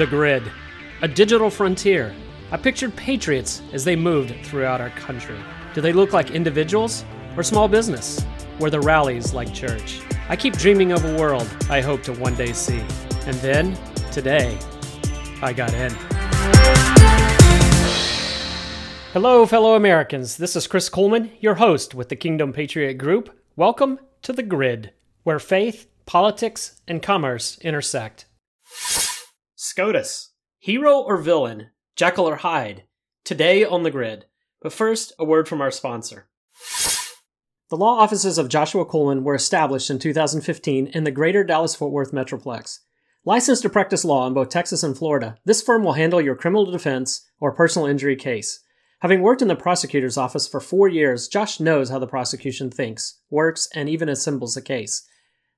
The grid, a digital frontier. I pictured patriots as they moved throughout our country. Do they look like individuals or small business, where the rallies like church? I keep dreaming of a world I hope to one day see. And then, today, I got in. Hello, fellow Americans. This is Chris Kuhlmann, your host with the Kingdom Patriot Group. Welcome to The Grid, where faith, politics, and commerce intersect. SCOTUS. Hero or villain? Jekyll or Hyde? Today on The Grid. But first, a word from our sponsor. The law offices of Joshua Kuhlmann were established in 2015 in the greater Dallas Fort Worth Metroplex. Licensed to practice law in both Texas and Florida, this firm will handle your criminal defense or personal injury case. Having worked in the prosecutor's office for four years, Josh knows how the prosecution thinks, works, and even assembles a case.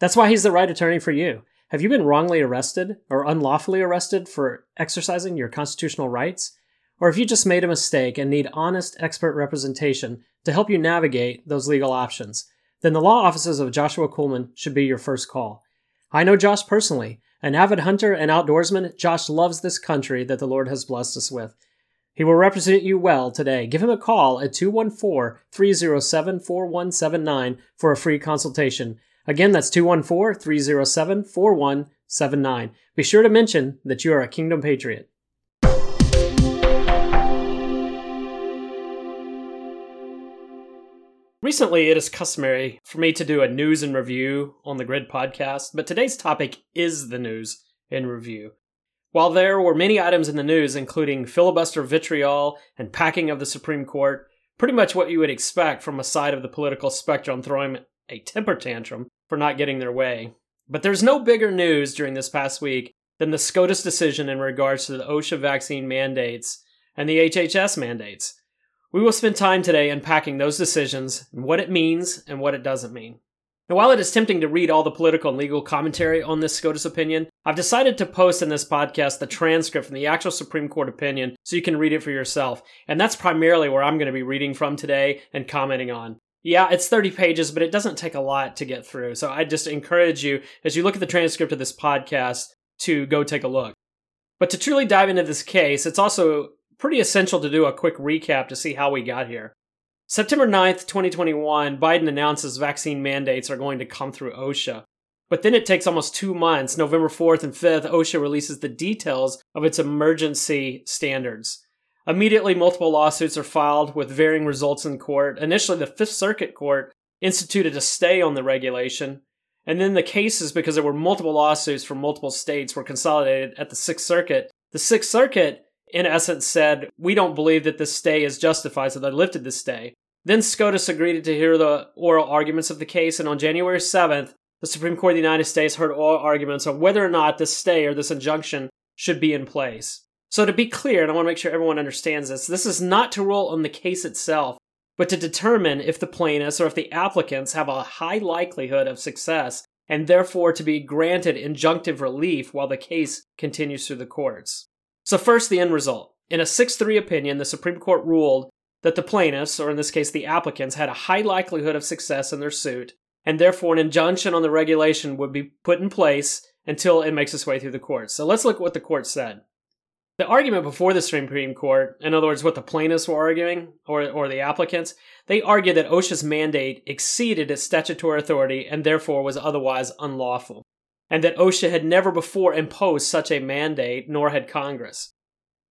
That's why he's the right attorney for you. Have you been wrongly arrested or unlawfully arrested for exercising your constitutional rights? Or have you just made a mistake and need honest expert representation to help you navigate those legal options? Then the law offices of Joshua Kuhlmann should be your first call. I know Josh personally. An avid hunter and outdoorsman, Josh loves this country that the Lord has blessed us with. He will represent you well today. Give him a call at 214 307 4179 for a free consultation. Again, that's 214 307 4179. Be sure to mention that you are a Kingdom Patriot. Recently, it is customary for me to do a news and review on the Grid podcast, but today's topic is the news and review. While there were many items in the news, including filibuster vitriol and packing of the Supreme Court, pretty much what you would expect from a side of the political spectrum throwing a temper tantrum for not getting their way. But there's no bigger news during this past week than the SCOTUS decision in regards to the OSHA vaccine mandates and the HHS mandates. We will spend time today unpacking those decisions and what it means and what it doesn't mean. Now, while it is tempting to read all the political and legal commentary on this SCOTUS opinion, I've decided to post in this podcast the transcript from the actual Supreme Court opinion so you can read it for yourself. And that's primarily where I'm going to be reading from today and commenting on. Yeah, it's 30 pages, but it doesn't take a lot to get through. So I just encourage you, as you look at the transcript of this podcast, to go take a look. But to truly dive into this case, it's also pretty essential to do a quick recap to see how we got here. September 9th, 2021, Biden announces vaccine mandates are going to come through OSHA. But then it takes almost two months. November 4th and 5th, OSHA releases the details of its emergency standards. Immediately, multiple lawsuits are filed with varying results in court. Initially, the Fifth Circuit Court instituted a stay on the regulation, and then the cases, because there were multiple lawsuits from multiple states, were consolidated at the Sixth Circuit. The Sixth Circuit, in essence, said, We don't believe that this stay is justified, so they lifted the stay. Then SCOTUS agreed to hear the oral arguments of the case, and on January 7th, the Supreme Court of the United States heard oral arguments on whether or not this stay or this injunction should be in place. So, to be clear, and I want to make sure everyone understands this, this is not to rule on the case itself, but to determine if the plaintiffs or if the applicants have a high likelihood of success and therefore to be granted injunctive relief while the case continues through the courts. So, first, the end result. In a 6 3 opinion, the Supreme Court ruled that the plaintiffs, or in this case the applicants, had a high likelihood of success in their suit, and therefore an injunction on the regulation would be put in place until it makes its way through the courts. So, let's look at what the court said. The argument before the Supreme Court, in other words, what the plaintiffs were arguing, or, or the applicants, they argued that OSHA's mandate exceeded its statutory authority and therefore was otherwise unlawful, and that OSHA had never before imposed such a mandate, nor had Congress.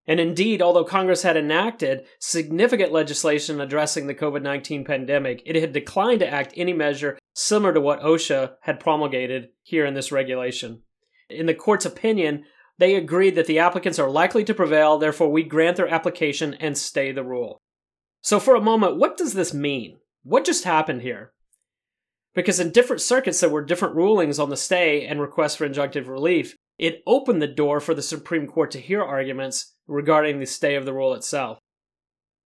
And indeed, although Congress had enacted significant legislation addressing the COVID 19 pandemic, it had declined to act any measure similar to what OSHA had promulgated here in this regulation. In the court's opinion, they agreed that the applicants are likely to prevail, therefore, we grant their application and stay the rule. So, for a moment, what does this mean? What just happened here? Because in different circuits, there were different rulings on the stay and requests for injunctive relief. It opened the door for the Supreme Court to hear arguments regarding the stay of the rule itself.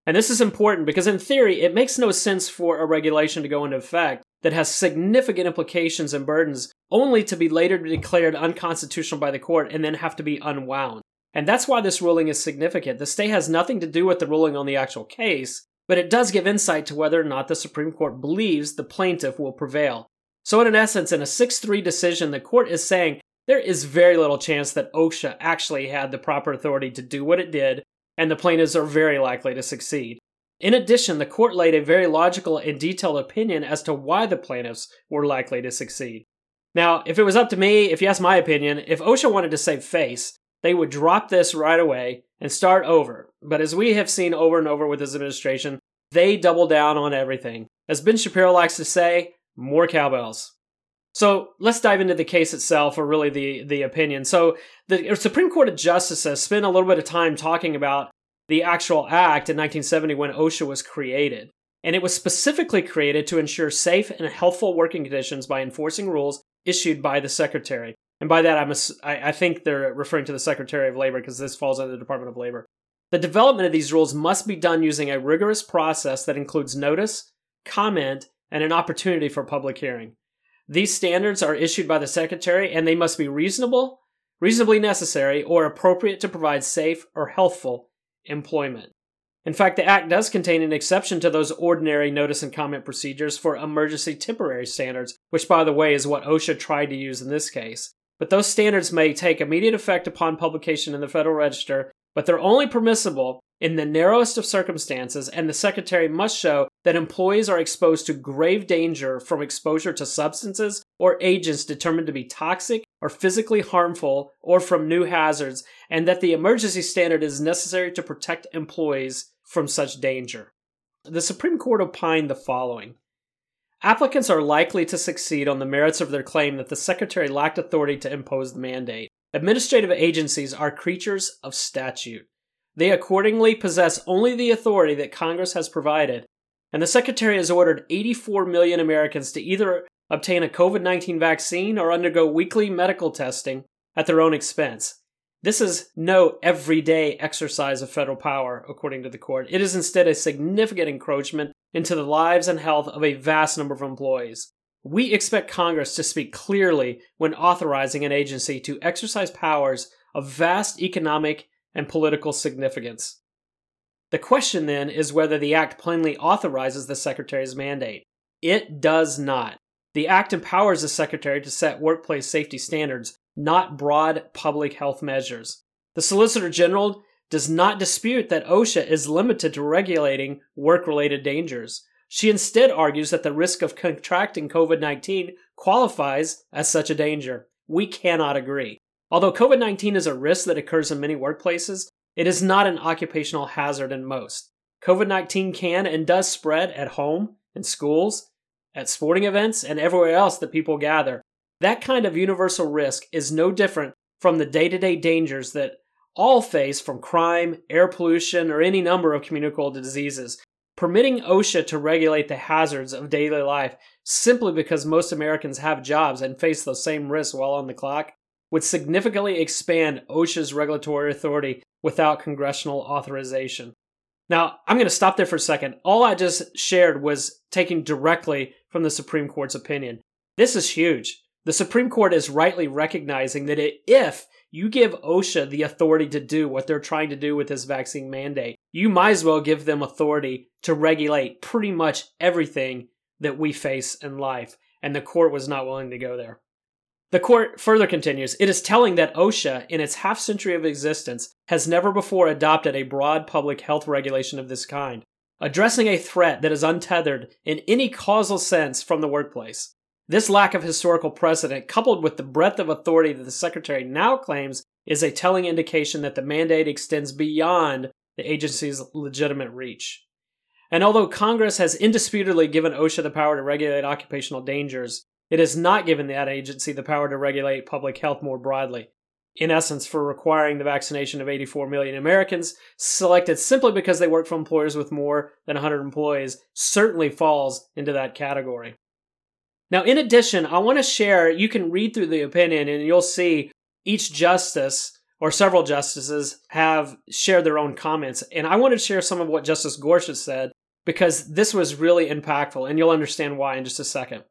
And this is important because, in theory, it makes no sense for a regulation to go into effect that has significant implications and burdens only to be later declared unconstitutional by the court and then have to be unwound. And that's why this ruling is significant. The stay has nothing to do with the ruling on the actual case, but it does give insight to whether or not the Supreme Court believes the plaintiff will prevail. So, in essence, in a 6 3 decision, the court is saying there is very little chance that OSHA actually had the proper authority to do what it did, and the plaintiffs are very likely to succeed. In addition, the court laid a very logical and detailed opinion as to why the plaintiffs were likely to succeed. Now, if it was up to me, if you ask my opinion, if OSHA wanted to save face, they would drop this right away and start over. But as we have seen over and over with this administration, they double down on everything. As Ben Shapiro likes to say, more cowbells. So let's dive into the case itself, or really the, the opinion. So the Supreme Court of Justices spent a little bit of time talking about the actual act in 1970 when OSHA was created. And it was specifically created to ensure safe and healthful working conditions by enforcing rules issued by the Secretary. And by that, I'm think they're referring to the Secretary of Labor because this falls under the Department of Labor. The development of these rules must be done using a rigorous process that includes notice, comment, and an opportunity for public hearing. These standards are issued by the Secretary and they must be reasonable, reasonably necessary, or appropriate to provide safe or healthful employment. In fact, the Act does contain an exception to those ordinary notice and comment procedures for emergency temporary standards, which, by the way, is what OSHA tried to use in this case. But those standards may take immediate effect upon publication in the Federal Register, but they're only permissible in the narrowest of circumstances, and the Secretary must show that employees are exposed to grave danger from exposure to substances or agents determined to be toxic or physically harmful or from new hazards, and that the emergency standard is necessary to protect employees from such danger. The Supreme Court opined the following Applicants are likely to succeed on the merits of their claim that the Secretary lacked authority to impose the mandate. Administrative agencies are creatures of statute. They accordingly possess only the authority that Congress has provided, and the Secretary has ordered 84 million Americans to either obtain a COVID 19 vaccine or undergo weekly medical testing at their own expense. This is no everyday exercise of federal power, according to the court. It is instead a significant encroachment into the lives and health of a vast number of employees. We expect Congress to speak clearly when authorizing an agency to exercise powers of vast economic and political significance. The question then is whether the Act plainly authorizes the Secretary's mandate. It does not. The Act empowers the Secretary to set workplace safety standards not broad public health measures. The Solicitor General does not dispute that OSHA is limited to regulating work related dangers. She instead argues that the risk of contracting COVID 19 qualifies as such a danger. We cannot agree. Although COVID 19 is a risk that occurs in many workplaces, it is not an occupational hazard in most. COVID 19 can and does spread at home, in schools, at sporting events, and everywhere else that people gather. That kind of universal risk is no different from the day to day dangers that all face from crime, air pollution, or any number of communicable diseases. Permitting OSHA to regulate the hazards of daily life simply because most Americans have jobs and face those same risks while on the clock would significantly expand OSHA's regulatory authority without congressional authorization. Now, I'm going to stop there for a second. All I just shared was taken directly from the Supreme Court's opinion. This is huge. The Supreme Court is rightly recognizing that if you give OSHA the authority to do what they're trying to do with this vaccine mandate, you might as well give them authority to regulate pretty much everything that we face in life. And the court was not willing to go there. The court further continues It is telling that OSHA, in its half century of existence, has never before adopted a broad public health regulation of this kind, addressing a threat that is untethered in any causal sense from the workplace. This lack of historical precedent, coupled with the breadth of authority that the Secretary now claims, is a telling indication that the mandate extends beyond the agency's legitimate reach. And although Congress has indisputably given OSHA the power to regulate occupational dangers, it has not given that agency the power to regulate public health more broadly. In essence, for requiring the vaccination of 84 million Americans, selected simply because they work for employers with more than 100 employees, certainly falls into that category. Now, in addition, I want to share, you can read through the opinion and you'll see each justice or several justices have shared their own comments. And I want to share some of what Justice Gorsuch said because this was really impactful, and you'll understand why in just a second.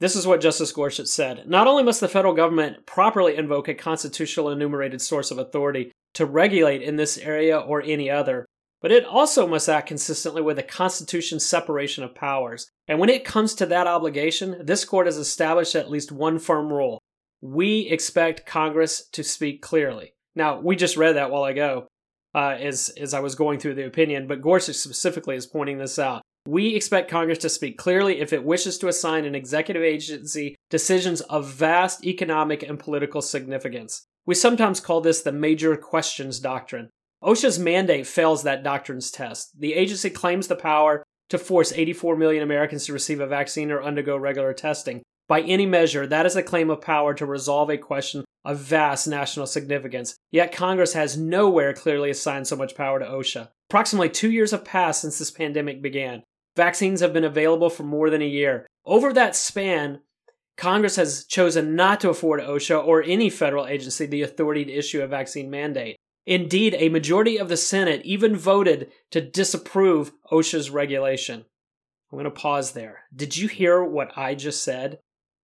This is what Justice Gorsuch said. Not only must the federal government properly invoke a constitutional enumerated source of authority to regulate in this area or any other, but it also must act consistently with the Constitution's separation of powers. And when it comes to that obligation, this court has established at least one firm rule. we expect Congress to speak clearly. Now, we just read that while ago uh, as, as I was going through the opinion, but Gorsuch specifically is pointing this out. We expect Congress to speak clearly if it wishes to assign an executive agency decisions of vast economic and political significance. We sometimes call this the major questions doctrine. OSHA's mandate fails that doctrine's test. The agency claims the power to force 84 million Americans to receive a vaccine or undergo regular testing. By any measure, that is a claim of power to resolve a question of vast national significance. Yet Congress has nowhere clearly assigned so much power to OSHA. Approximately two years have passed since this pandemic began. Vaccines have been available for more than a year. Over that span, Congress has chosen not to afford OSHA or any federal agency the authority to issue a vaccine mandate. Indeed, a majority of the Senate even voted to disapprove OSHA's regulation. I'm going to pause there. Did you hear what I just said?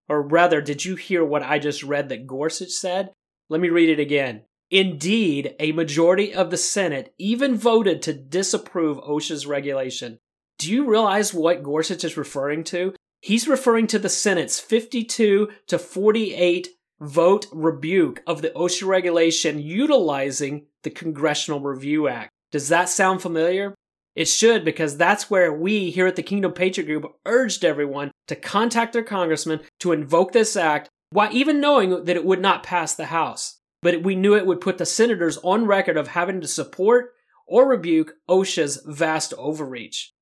Or rather, did you hear what I just read that Gorsuch said? Let me read it again. Indeed, a majority of the Senate even voted to disapprove OSHA's regulation. Do you realize what Gorsuch is referring to? He's referring to the Senate's 52 to 48 vote rebuke of the OSHA regulation utilizing the Congressional Review Act. Does that sound familiar? It should because that's where we here at the Kingdom Patriot Group urged everyone to contact their congressman to invoke this act while even knowing that it would not pass the House. But we knew it would put the senators on record of having to support or rebuke OSHA's vast overreach.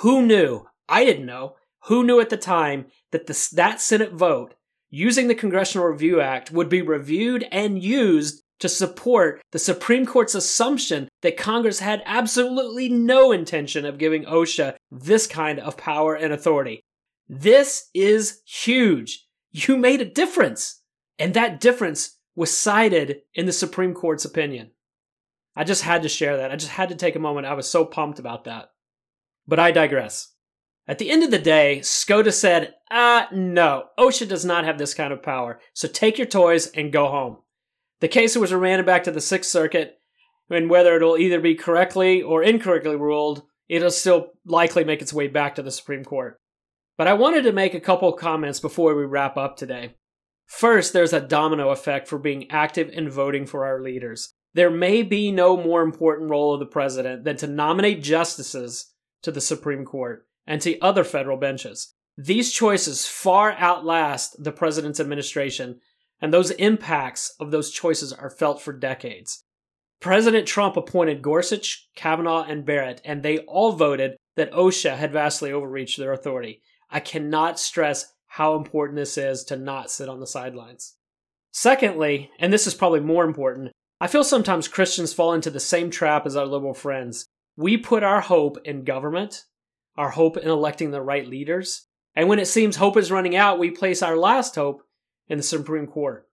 Who knew? I didn't know. Who knew at the time that the, that Senate vote using the Congressional Review Act would be reviewed and used to support the Supreme Court's assumption that Congress had absolutely no intention of giving OSHA this kind of power and authority. This is huge. You made a difference. And that difference was cited in the Supreme Court's opinion. I just had to share that. I just had to take a moment. I was so pumped about that. But I digress. At the end of the day, SCOTUS said, ah, no, OSHA does not have this kind of power, so take your toys and go home. The case was remanded back to the Sixth Circuit, and whether it'll either be correctly or incorrectly ruled, it'll still likely make its way back to the Supreme Court. But I wanted to make a couple comments before we wrap up today. First, there's a domino effect for being active and voting for our leaders. There may be no more important role of the president than to nominate justices to the Supreme Court and to other federal benches. These choices far outlast the president's administration, and those impacts of those choices are felt for decades. President Trump appointed Gorsuch, Kavanaugh, and Barrett, and they all voted that OSHA had vastly overreached their authority. I cannot stress how important this is to not sit on the sidelines. Secondly, and this is probably more important, I feel sometimes Christians fall into the same trap as our liberal friends. We put our hope in government, our hope in electing the right leaders, and when it seems hope is running out, we place our last hope in the Supreme Court.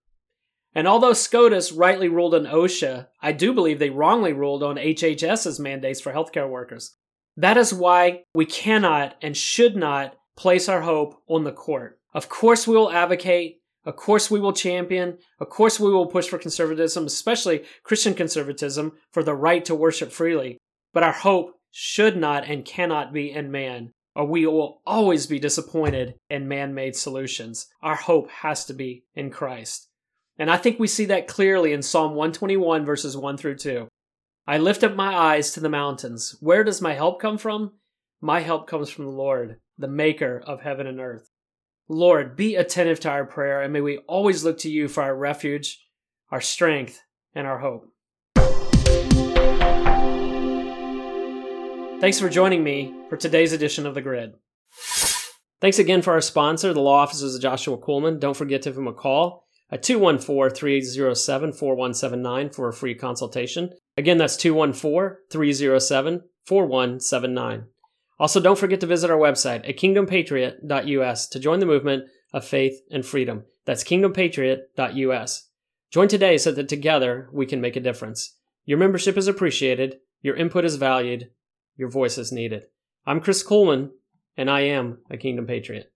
And although SCOTUS rightly ruled on OSHA, I do believe they wrongly ruled on HHS's mandates for healthcare workers. That is why we cannot and should not place our hope on the court. Of course, we will advocate. Of course, we will champion. Of course, we will push for conservatism, especially Christian conservatism, for the right to worship freely. But our hope should not and cannot be in man, or we will always be disappointed in man made solutions. Our hope has to be in Christ. And I think we see that clearly in Psalm 121, verses 1 through 2. I lift up my eyes to the mountains. Where does my help come from? My help comes from the Lord, the maker of heaven and earth. Lord, be attentive to our prayer, and may we always look to you for our refuge, our strength, and our hope. Thanks for joining me for today's edition of The Grid. Thanks again for our sponsor, the law offices of Joshua Kuhlmann. Don't forget to give him a call at 214 307 4179 for a free consultation. Again, that's 214 307 4179. Also, don't forget to visit our website at kingdompatriot.us to join the movement of faith and freedom. That's kingdompatriot.us. Join today so that together we can make a difference. Your membership is appreciated, your input is valued, your voice is needed. I'm Chris Kuhlmann, and I am a Kingdom Patriot.